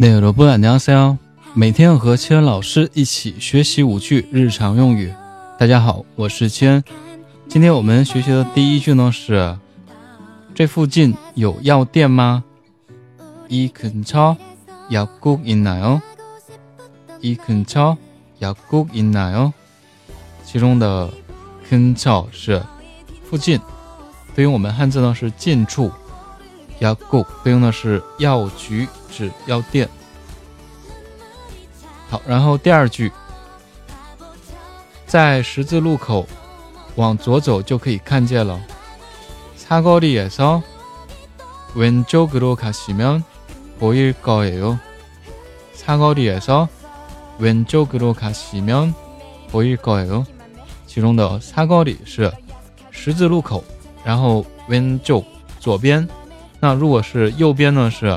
那有的不안녕하세요每天和千恩老师一起学习五句日常用语。大家好，我是千恩。今天我们学习的第一句呢是：这附近有药店吗？이근처약국있나 요？ 이근처약국있나 요？ 其中的근처是附近，对应我们汉字呢是近处。약국对应的是药局， 指药店。好，然后第二句，在十字路口往左走就可以看见了。사거리에서왼쪽으로가시면보일거예요사거리에서왼쪽으로가시면보일거예요其中的사거리是十字路口，然后왼쪽左边，那如果是右边呢是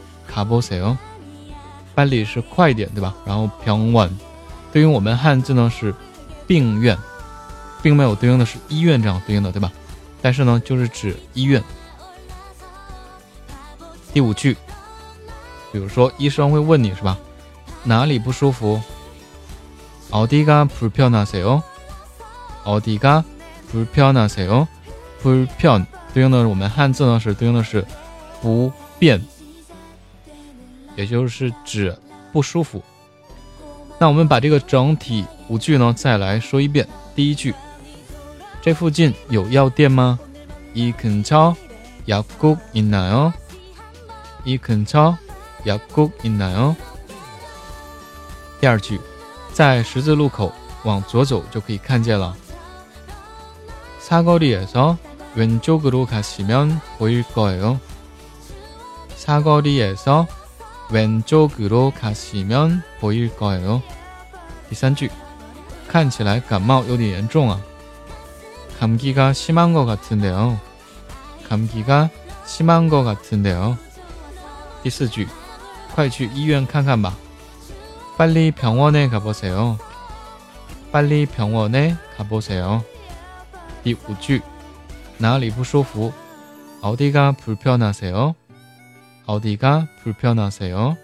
가보세 요。 빨리是快点，对吧？然后병원。对应我们汉字呢是病院，并没有对应的是医院这样对应的，对吧？但是呢，就是指医院。第五句，比如说医生会问你是吧，哪里不舒服？어디가불편하세 요？ 어디가불편하세 요？ 불편对应的我们汉字呢是对应的是不便， 也就是指不舒服。那我们把这个整体五句呢再来说一遍。第一句，这附近有药店吗？이근처약국있나 요？ 이근처약국있나 요？ 第二句，在十字路口往左走就可以看见了。사거리에서왼쪽으로가시면보일거예 요。 사거리에서 왼쪽으로가시면보일거예 요。 第三句，看起来感冒有点严重啊。감기가심한것같은데 요。 감기가심한것같은데 요。 第四句，快去医院看看吧。빨리병원에가보세 요。 빨리병원에가보세 요。 第五句，哪里不舒服？어디가불편하세 요？ 어디가불편하세 요？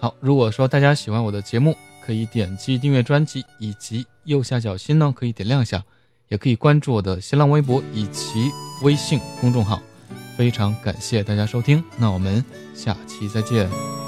好，如果说大家喜欢我的节目，可以点击订阅专辑，以及右下角心呢可以点亮一下，也可以关注我的新浪微博以及微信公众号。非常感谢大家收听，那我们下期再见。